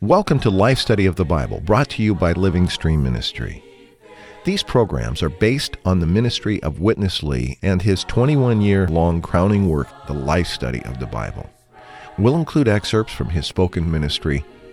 Welcome to Life Study of the Bible, brought to you by Living Stream Ministry. These programs are based on the ministry of Witness Lee and his 21 year long crowning work, The Life Study of the Bible. We'll include excerpts from his spoken ministry,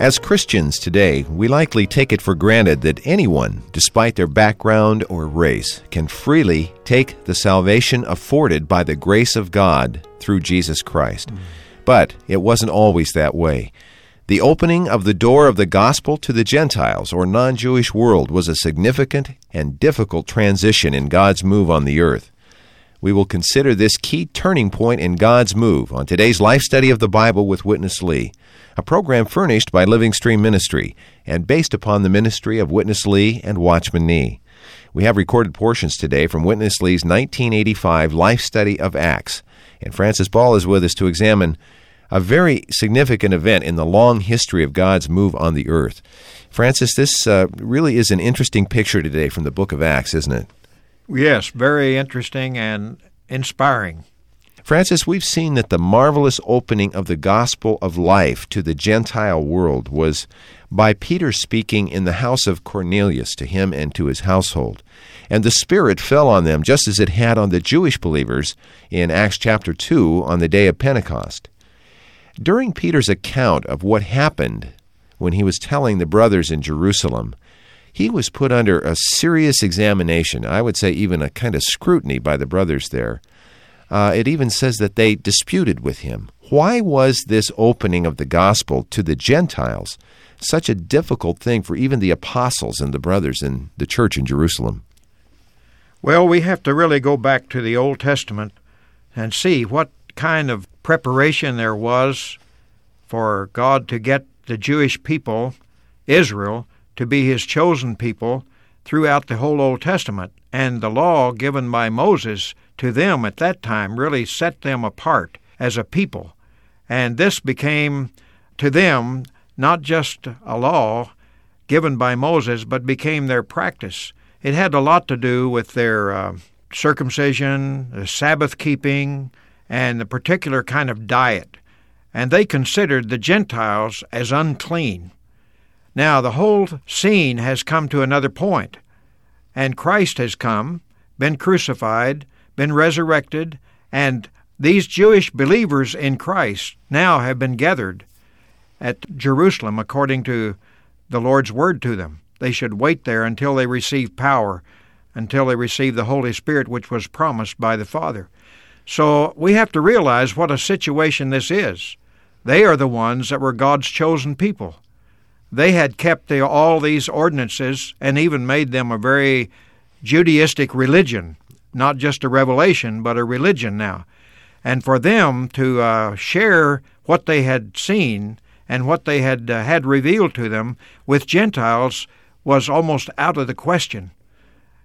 As Christians today, we likely take it for granted that anyone, despite their background or race, can freely take the salvation afforded by the grace of God through Jesus Christ. Mm. But it wasn't always that way. The opening of the door of the gospel to the Gentiles or non Jewish world was a significant and difficult transition in God's move on the earth. We will consider this key turning point in God's move on today's Life Study of the Bible with Witness Lee, a program furnished by Living Stream Ministry and based upon the ministry of Witness Lee and Watchman Nee. We have recorded portions today from Witness Lee's 1985 Life Study of Acts, and Francis Ball is with us to examine a very significant event in the long history of God's move on the earth. Francis, this uh, really is an interesting picture today from the book of Acts, isn't it? Yes, very interesting and inspiring. Francis, we've seen that the marvelous opening of the gospel of life to the Gentile world was by Peter speaking in the house of Cornelius to him and to his household. And the Spirit fell on them just as it had on the Jewish believers in Acts chapter 2 on the day of Pentecost. During Peter's account of what happened when he was telling the brothers in Jerusalem, he was put under a serious examination, I would say even a kind of scrutiny by the brothers there. Uh, it even says that they disputed with him. Why was this opening of the gospel to the Gentiles such a difficult thing for even the apostles and the brothers in the church in Jerusalem? Well, we have to really go back to the Old Testament and see what kind of preparation there was for God to get the Jewish people, Israel, to be his chosen people throughout the whole Old Testament. And the law given by Moses to them at that time really set them apart as a people. And this became to them not just a law given by Moses, but became their practice. It had a lot to do with their uh, circumcision, the Sabbath keeping, and the particular kind of diet, and they considered the Gentiles as unclean. Now, the whole scene has come to another point, and Christ has come, been crucified, been resurrected, and these Jewish believers in Christ now have been gathered at Jerusalem according to the Lord's word to them. They should wait there until they receive power, until they receive the Holy Spirit which was promised by the Father. So we have to realize what a situation this is. They are the ones that were God's chosen people. They had kept the, all these ordinances and even made them a very Judaistic religion, not just a revelation, but a religion now. And for them to uh, share what they had seen and what they had uh, had revealed to them with Gentiles was almost out of the question.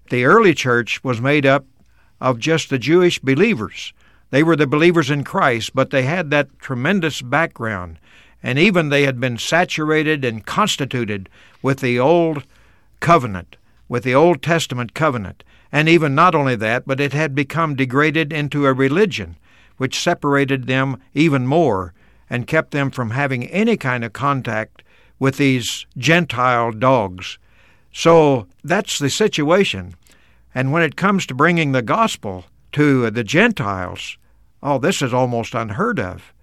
The early church was made up of just the Jewish believers. They were the believers in Christ, but they had that tremendous background. And even they had been saturated and constituted with the Old Covenant, with the Old Testament covenant. And even not only that, but it had become degraded into a religion, which separated them even more and kept them from having any kind of contact with these Gentile dogs. So that's the situation. And when it comes to bringing the gospel to the Gentiles, oh, this is almost unheard of.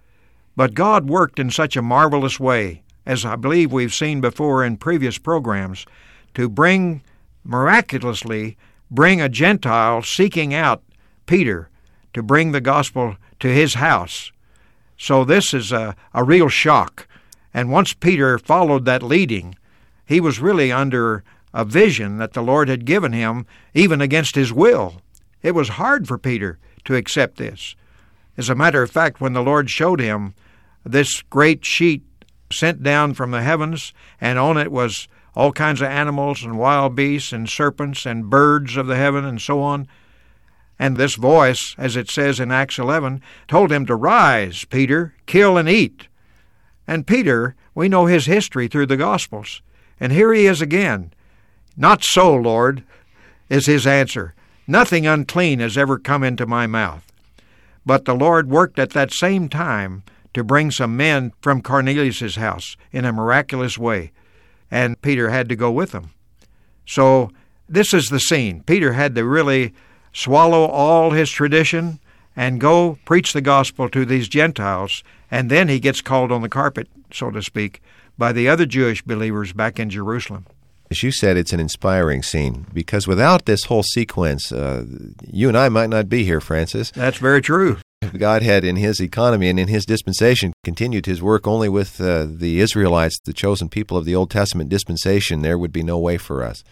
But God worked in such a marvelous way, as I believe we've seen before in previous programs, to bring, miraculously, bring a Gentile seeking out Peter to bring the gospel to his house. So this is a, a real shock. And once Peter followed that leading, he was really under a vision that the Lord had given him, even against his will. It was hard for Peter to accept this. As a matter of fact, when the Lord showed him this great sheet sent down from the heavens, and on it was all kinds of animals and wild beasts and serpents and birds of the heaven and so on. And this voice, as it says in Acts 11, told him to rise, Peter, kill and eat. And Peter, we know his history through the Gospels. And here he is again. Not so, Lord, is his answer. Nothing unclean has ever come into my mouth. But the Lord worked at that same time to bring some men from Cornelius's house in a miraculous way, and Peter had to go with them. So this is the scene. Peter had to really swallow all his tradition and go preach the gospel to these Gentiles, and then he gets called on the carpet, so to speak, by the other Jewish believers back in Jerusalem. As you said, it's an inspiring scene because without this whole sequence, uh, you and I might not be here, Francis. That's very true. God had, in His economy and in His dispensation, continued His work only with uh, the Israelites, the chosen people of the Old Testament dispensation, there would be no way for us.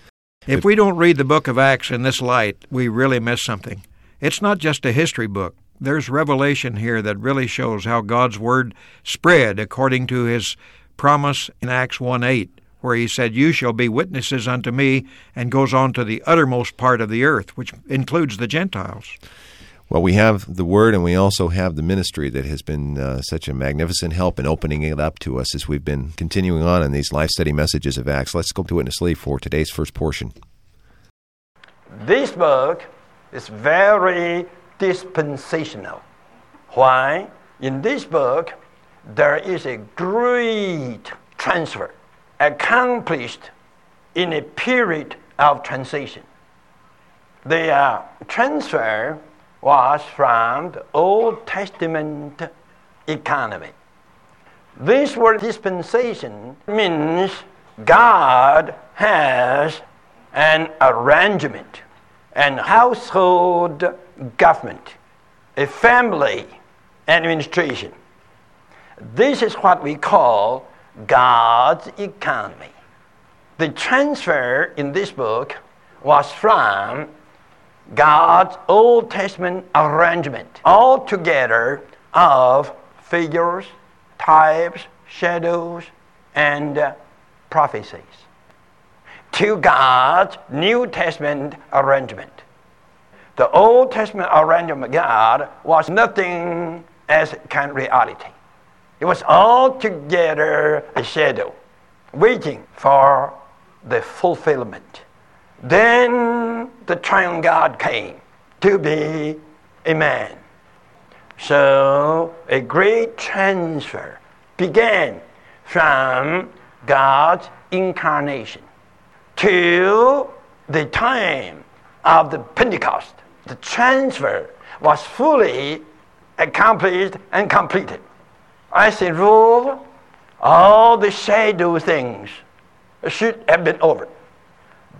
If we don't read the book of Acts in this light, we really miss something. It's not just a history book. There's revelation here that really shows how God's Word spread according to His promise in Acts 1 8 where he said, You shall be witnesses unto me, and goes on to the uttermost part of the earth, which includes the Gentiles. Well, we have the Word, and we also have the ministry that has been uh, such a magnificent help in opening it up to us as we've been continuing on in these life study messages of Acts. Let's go to Witness Lee for today's first portion. This book is very dispensational. Why? In this book, there is a great transfer accomplished in a period of transition. The uh, transfer was from the Old Testament economy. This word dispensation means God has an arrangement, an household government, a family administration. This is what we call God's economy. The transfer in this book was from God's Old Testament arrangement, altogether of figures, types, shadows, and uh, prophecies, to God's New Testament arrangement. The Old Testament arrangement of God was nothing as kind of reality. It was altogether a shadow, waiting for the fulfillment. Then the triune God came to be a man. So a great transfer began from God's incarnation to the time of the Pentecost. The transfer was fully accomplished and completed. As a rule, all the shadow things should have been over.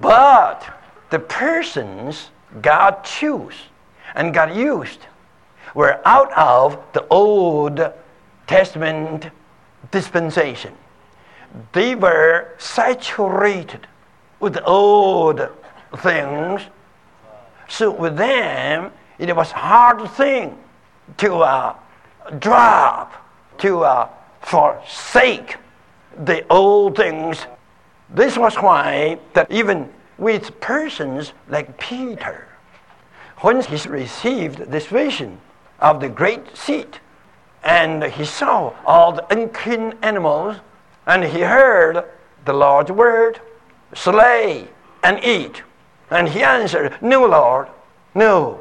But the persons God chose and God used were out of the Old Testament dispensation. They were saturated with old things. So with them, it was hard thing to uh, drop to uh, forsake the old things. This was why that even with persons like Peter, when he received this vision of the great seat, and he saw all the unclean animals, and he heard the Lord's word, slay and eat. And he answered, No, Lord, no.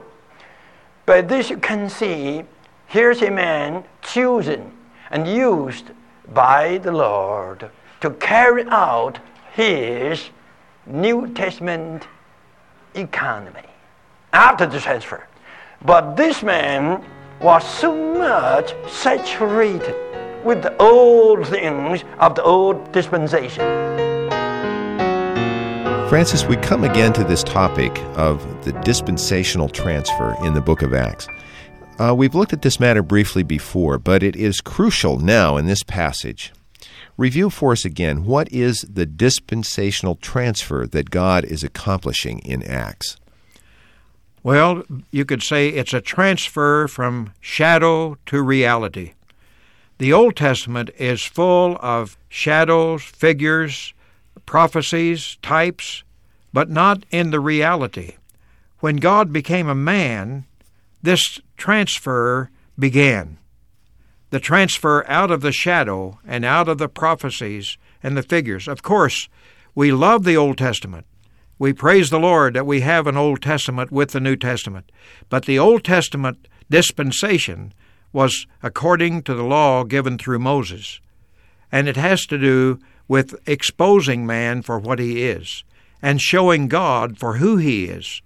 By this you can see, here's a man chosen and used by the Lord to carry out his New Testament economy after the transfer. But this man was so much saturated with the old things of the old dispensation. Francis, we come again to this topic of the dispensational transfer in the book of Acts. Uh, we've looked at this matter briefly before, but it is crucial now in this passage. Review for us again what is the dispensational transfer that God is accomplishing in Acts? Well, you could say it's a transfer from shadow to reality. The Old Testament is full of shadows, figures, prophecies, types, but not in the reality. When God became a man, this transfer began. The transfer out of the shadow and out of the prophecies and the figures. Of course, we love the Old Testament. We praise the Lord that we have an Old Testament with the New Testament. But the Old Testament dispensation was according to the law given through Moses. And it has to do with exposing man for what he is and showing God for who he is.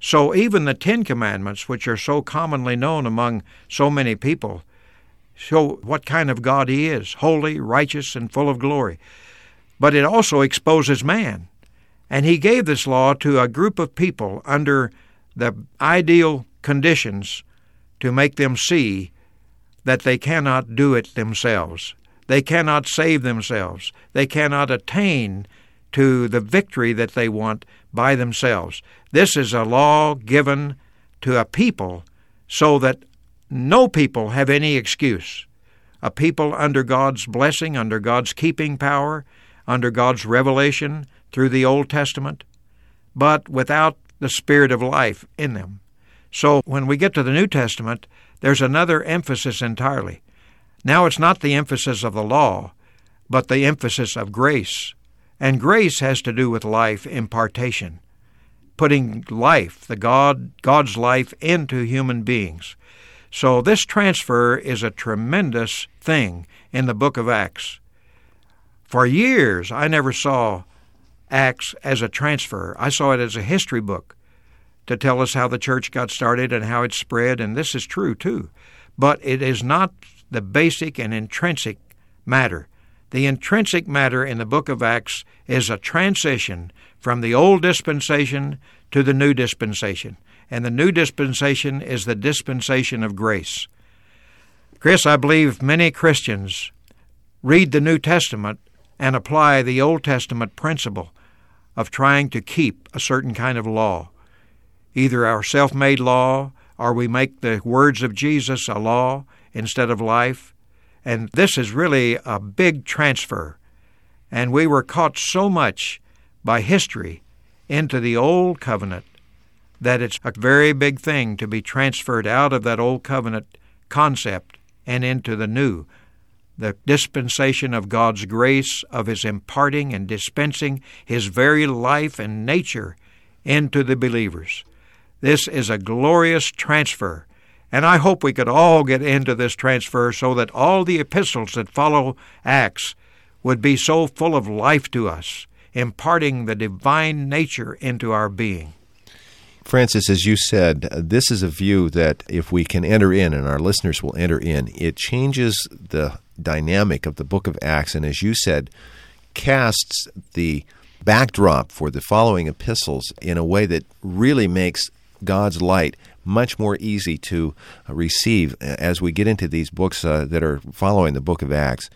So even the Ten Commandments, which are so commonly known among so many people, show what kind of God he is holy, righteous, and full of glory. But it also exposes man. And he gave this law to a group of people under the ideal conditions to make them see that they cannot do it themselves. They cannot save themselves. They cannot attain to the victory that they want by themselves. This is a law given to a people so that no people have any excuse. A people under God's blessing, under God's keeping power, under God's revelation through the Old Testament, but without the Spirit of life in them. So when we get to the New Testament, there's another emphasis entirely. Now it's not the emphasis of the law, but the emphasis of grace. And grace has to do with life impartation, putting life, the God God's life into human beings. So this transfer is a tremendous thing in the book of Acts. For years I never saw Acts as a transfer. I saw it as a history book to tell us how the church got started and how it spread, and this is true too. But it is not the basic and intrinsic matter. The intrinsic matter in the book of Acts is a transition from the old dispensation to the new dispensation. And the new dispensation is the dispensation of grace. Chris, I believe many Christians read the New Testament and apply the Old Testament principle of trying to keep a certain kind of law, either our self made law or we make the words of Jesus a law instead of life. And this is really a big transfer. And we were caught so much by history into the Old Covenant that it's a very big thing to be transferred out of that Old Covenant concept and into the New. The dispensation of God's grace, of His imparting and dispensing His very life and nature into the believers. This is a glorious transfer and I hope we could all get into this transfer so that all the epistles that follow Acts would be so full of life to us, imparting the divine nature into our being. Francis, as you said, this is a view that if we can enter in, and our listeners will enter in, it changes the dynamic of the book of Acts, and as you said, casts the backdrop for the following epistles in a way that really makes God's light much more easy to receive as we get into these books uh, that are following the book of Acts.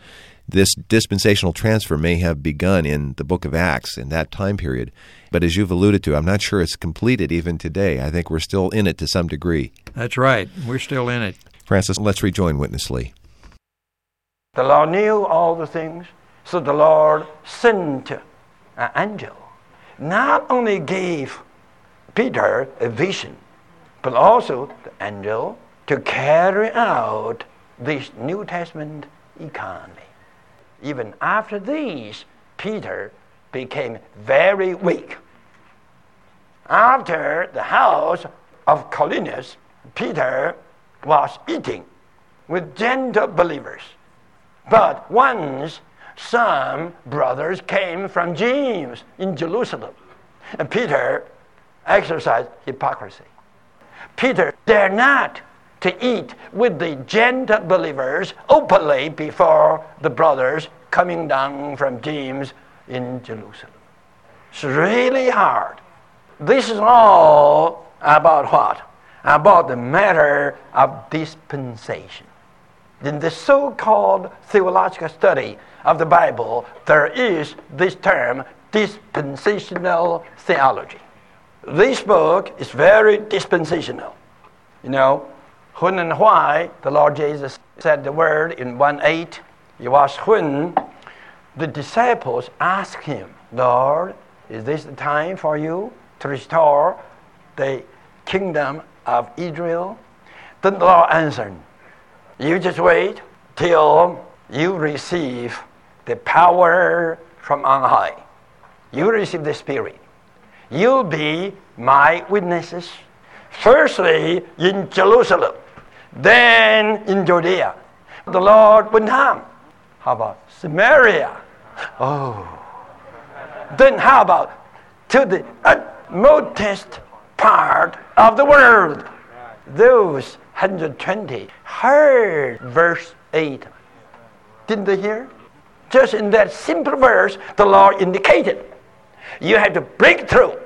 This dispensational transfer may have begun in the book of Acts in that time period, but as you've alluded to, I'm not sure it's completed even today. I think we're still in it to some degree. That's right. We're still in it. Francis, let's rejoin Witness Lee. The Lord knew all the things, so the Lord sent an angel. Not only gave Peter a vision, but also the angel to carry out this New Testament economy. Even after this, Peter became very weak. After the house of Cornelius, Peter was eating with Gentile believers. But once some brothers came from James in Jerusalem, and Peter exercised hypocrisy. Peter dared not to eat with the Gentile believers openly before the brothers coming down from James in Jerusalem. It's really hard. This is all about what? About the matter of dispensation. in the so called theological study of the Bible, there is this term dispensational theology. This book is very dispensational. You know, when and why the Lord Jesus said the word in 1 8, it was when the disciples asked him, Lord, is this the time for you to restore the kingdom of Israel? Then the Lord answered, You just wait till you receive the power from on high. You receive the Spirit. You'll be my witnesses. Firstly, in Jerusalem, then in Judea. The Lord went on. How about Samaria? Oh. Then how about to the utmost part of the world? Those 120 heard verse 8. Didn't they hear? Just in that simple verse, the Lord indicated you have to break through.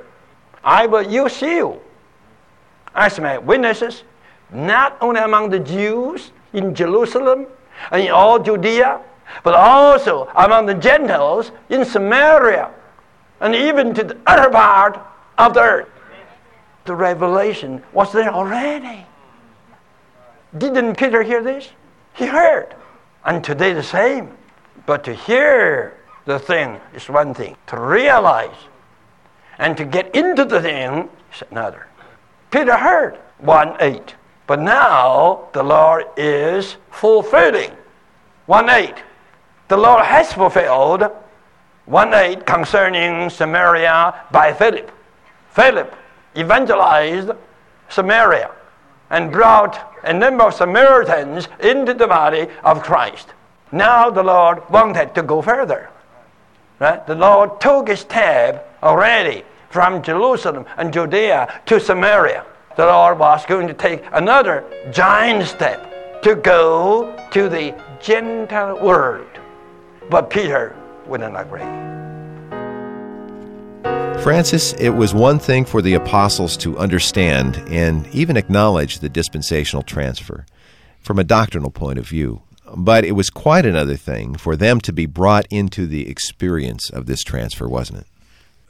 I will use you as my witnesses, not only among the Jews in Jerusalem and in all Judea, but also among the Gentiles in Samaria and even to the other part of the earth. The revelation was there already. Didn't Peter hear this? He heard. And today the same. But to hear the thing is one thing, to realize and to get into the thing is another. Peter heard 1 8. But now the Lord is fulfilling 1 8. The Lord has fulfilled 1 8 concerning Samaria by Philip. Philip evangelized Samaria and brought a number of Samaritans into the body of Christ. Now the Lord wanted to go further. Right? The Lord took his step already from Jerusalem and Judea to Samaria. The Lord was going to take another giant step to go to the Gentile world. But Peter wouldn't agree. Francis, it was one thing for the apostles to understand and even acknowledge the dispensational transfer from a doctrinal point of view. But it was quite another thing for them to be brought into the experience of this transfer, wasn't it?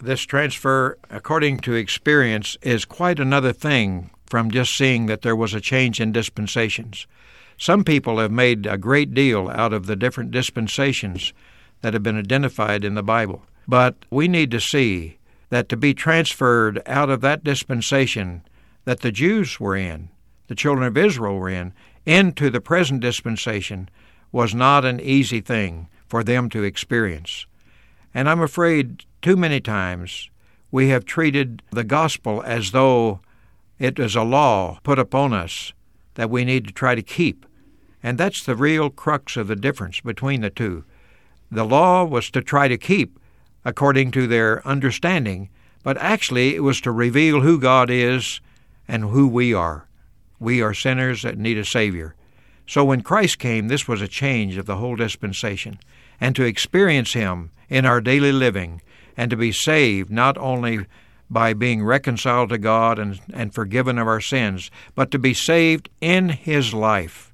This transfer, according to experience, is quite another thing from just seeing that there was a change in dispensations. Some people have made a great deal out of the different dispensations that have been identified in the Bible. But we need to see that to be transferred out of that dispensation that the Jews were in, the children of Israel were in, into the present dispensation was not an easy thing for them to experience. And I'm afraid too many times we have treated the gospel as though it is a law put upon us that we need to try to keep. And that's the real crux of the difference between the two. The law was to try to keep according to their understanding, but actually it was to reveal who God is and who we are. We are sinners that need a Savior. So when Christ came, this was a change of the whole dispensation. And to experience Him in our daily living and to be saved not only by being reconciled to God and, and forgiven of our sins, but to be saved in His life.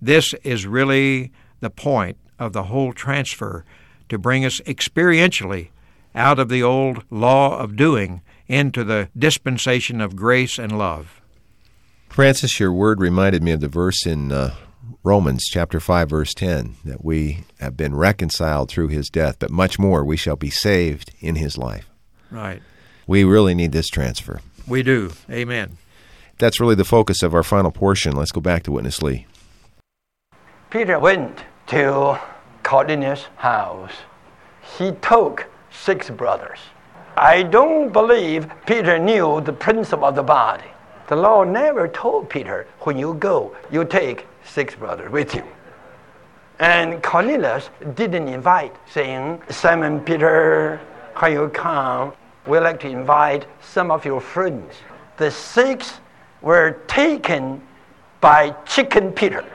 This is really the point of the whole transfer to bring us experientially out of the old law of doing into the dispensation of grace and love. Francis, your word reminded me of the verse in uh, Romans chapter 5 verse 10 that we have been reconciled through his death, but much more we shall be saved in his life. Right. We really need this transfer. We do. Amen. That's really the focus of our final portion. Let's go back to Witness Lee. Peter went to Cornelius' house. He took six brothers. I don't believe Peter knew the principle of the body. The Lord never told Peter, when you go, you take six brothers with you. And Cornelius didn't invite, saying, Simon Peter, when you come, we'd like to invite some of your friends. The six were taken by Chicken Peter.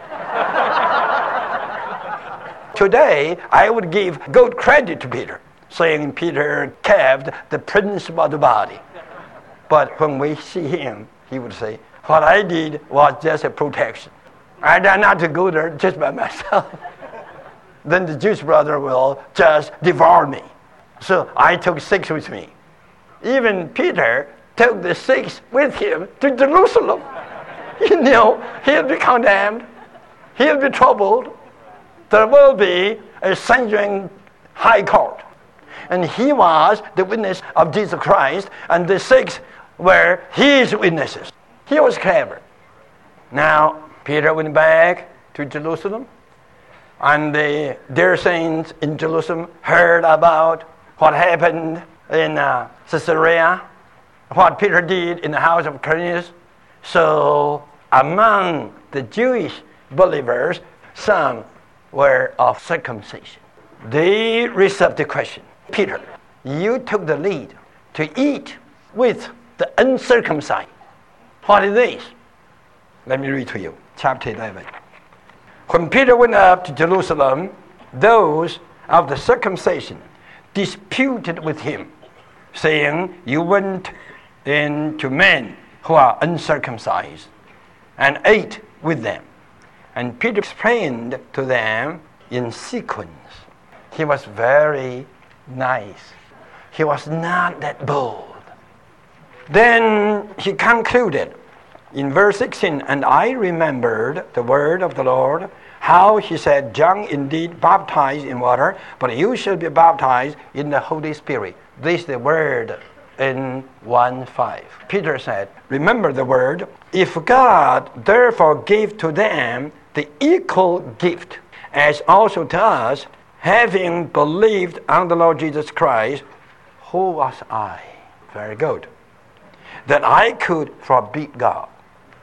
Today, I would give good credit to Peter, saying Peter kept the principle of the body. But when we see him, he would say, What I did was just a protection. I dare not to go there just by myself. then the Jewish brother will just devour me. So I took six with me. Even Peter took the six with him to Jerusalem. You know, he'll be condemned, he'll be troubled. There will be a Sanhedrin high court. And he was the witness of Jesus Christ, and the six were his witnesses. He was clever. Now, Peter went back to Jerusalem, and the dear saints in Jerusalem heard about what happened in uh, Caesarea, what Peter did in the house of Cornelius. So, among the Jewish believers, some were of circumcision. They received the question Peter, you took the lead to eat with the uncircumcised. What is this? Let me read to you, chapter 11. When Peter went up to Jerusalem, those of the circumcision disputed with him, saying, You went in to men who are uncircumcised and ate with them. And Peter explained to them in sequence. He was very nice. He was not that bold. Then he concluded in verse 16, and I remembered the word of the Lord, how he said, John indeed baptized in water, but you shall be baptized in the Holy Spirit. This is the word in 1 5. Peter said, Remember the word, if God therefore gave to them the equal gift, as also to us, having believed on the Lord Jesus Christ, who was I? Very good. That I could forbid God.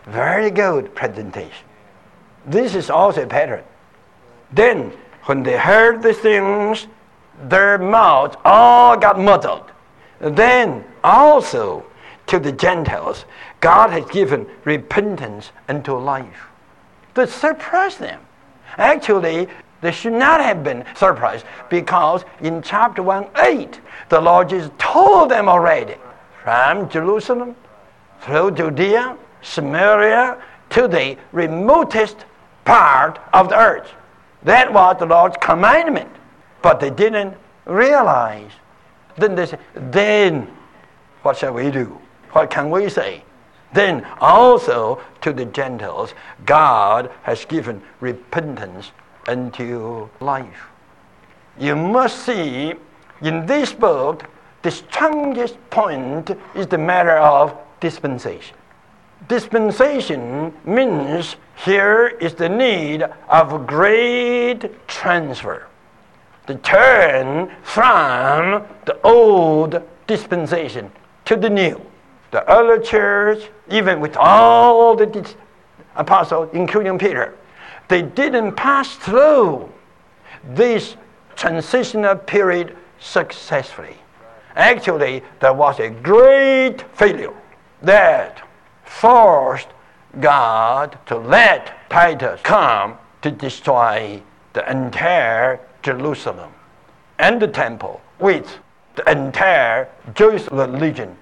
Very good presentation. This is also a pattern. Then, when they heard these things, their mouths all got muddled. Then, also, to the Gentiles, God has given repentance unto life. That surprised them. Actually, they should not have been surprised because in chapter 1 8, the Lord Jesus told them already from Jerusalem through Judea, Samaria, to the remotest part of the earth. That was the Lord's commandment. But they didn't realize. Then they said, then what shall we do? What can we say? Then also to the Gentiles, God has given repentance unto life. You must see in this book, the strongest point is the matter of dispensation. Dispensation means here is the need of great transfer. The turn from the old dispensation to the new. The early church, even with all the apostles, including Peter, they didn't pass through this transitional period successfully. Actually, there was a great failure that forced God to let Titus come to destroy the entire Jerusalem and the temple with the entire Jewish religion.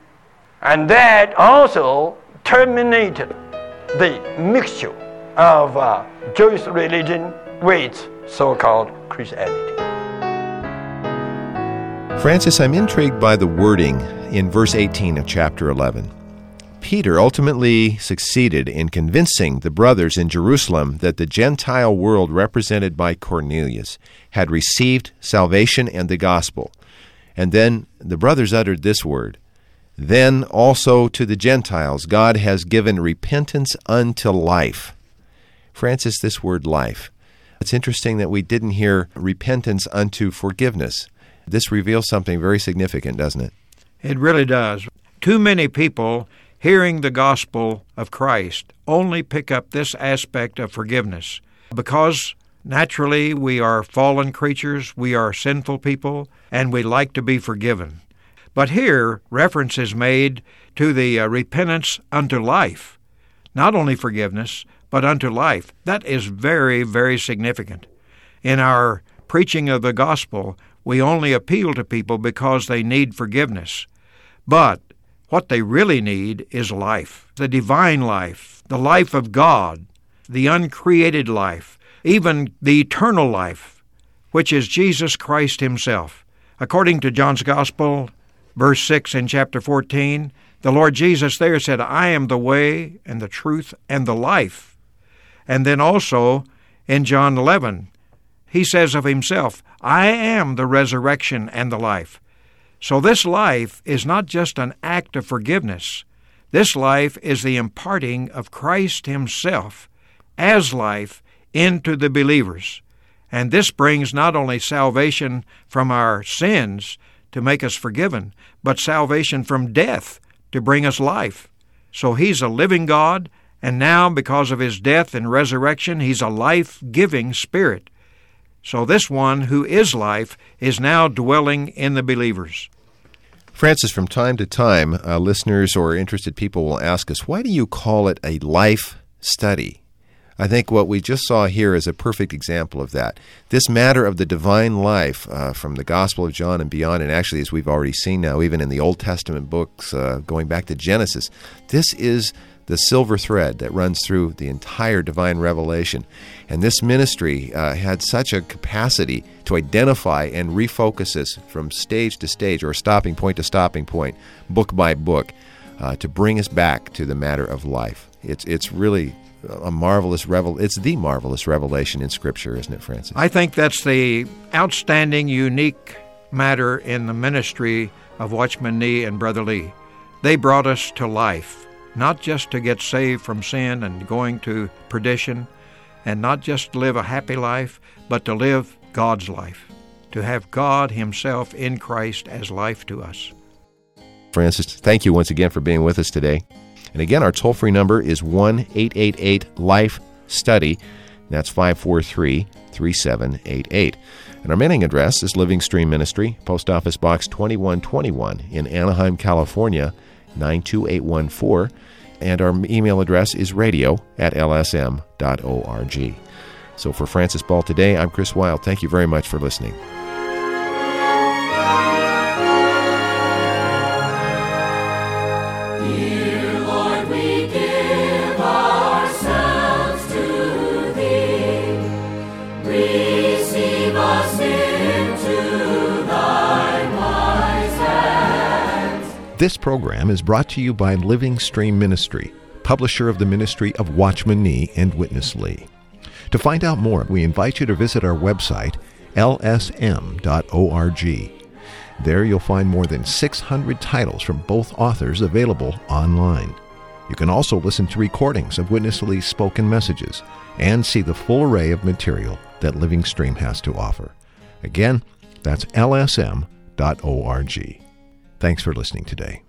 And that also terminated the mixture of uh, Jewish religion with so called Christianity. Francis, I'm intrigued by the wording in verse 18 of chapter 11. Peter ultimately succeeded in convincing the brothers in Jerusalem that the Gentile world represented by Cornelius had received salvation and the gospel. And then the brothers uttered this word Then also to the Gentiles God has given repentance unto life. Francis, this word life. It's interesting that we didn't hear repentance unto forgiveness. This reveals something very significant, doesn't it? It really does. Too many people hearing the gospel of Christ only pick up this aspect of forgiveness because naturally we are fallen creatures, we are sinful people, and we like to be forgiven. But here, reference is made to the uh, repentance unto life, not only forgiveness, but unto life. That is very, very significant. In our preaching of the gospel, we only appeal to people because they need forgiveness. But what they really need is life, the divine life, the life of God. the uncreated life, even the eternal life, which is Jesus Christ Himself. According to John's Gospel, verse 6 in chapter 14, the Lord Jesus there said, I am the way and the truth and the life. And then also in John 11, he says of himself, I am the resurrection and the life. So this life is not just an act of forgiveness. This life is the imparting of Christ Himself as life into the believers. And this brings not only salvation from our sins to make us forgiven, but salvation from death to bring us life. So He's a living God, and now, because of His death and resurrection, He's a life giving Spirit. So this one who is life is now dwelling in the believers. Francis, from time to time, uh, listeners or interested people will ask us, why do you call it a life study? I think what we just saw here is a perfect example of that. This matter of the divine life uh, from the Gospel of John and beyond, and actually, as we've already seen now, even in the Old Testament books, uh, going back to Genesis, this is the silver thread that runs through the entire divine revelation. And this ministry uh, had such a capacity to identify and refocus us from stage to stage or stopping point to stopping point, book by book, uh, to bring us back to the matter of life. It's, it's really a marvelous revel it's the marvelous revelation in scripture isn't it francis i think that's the outstanding unique matter in the ministry of watchman nee and brother lee they brought us to life not just to get saved from sin and going to perdition, and not just to live a happy life, but to live God's life, to have God Himself in Christ as life to us. Francis, thank you once again for being with us today. And again, our toll free number is 1 888 Life Study. That's 543 3788. And our mailing address is Living Stream Ministry, Post Office Box 2121 in Anaheim, California 92814 and our email address is radio at lsm.org. So for Francis Ball today, I'm Chris Wild. Thank you very much for listening. This program is brought to you by Living Stream Ministry, publisher of the ministry of Watchman Nee and Witness Lee. To find out more, we invite you to visit our website, lsm.org. There you'll find more than 600 titles from both authors available online. You can also listen to recordings of Witness Lee's spoken messages and see the full array of material that Living Stream has to offer. Again, that's lsm.org. Thanks for listening today.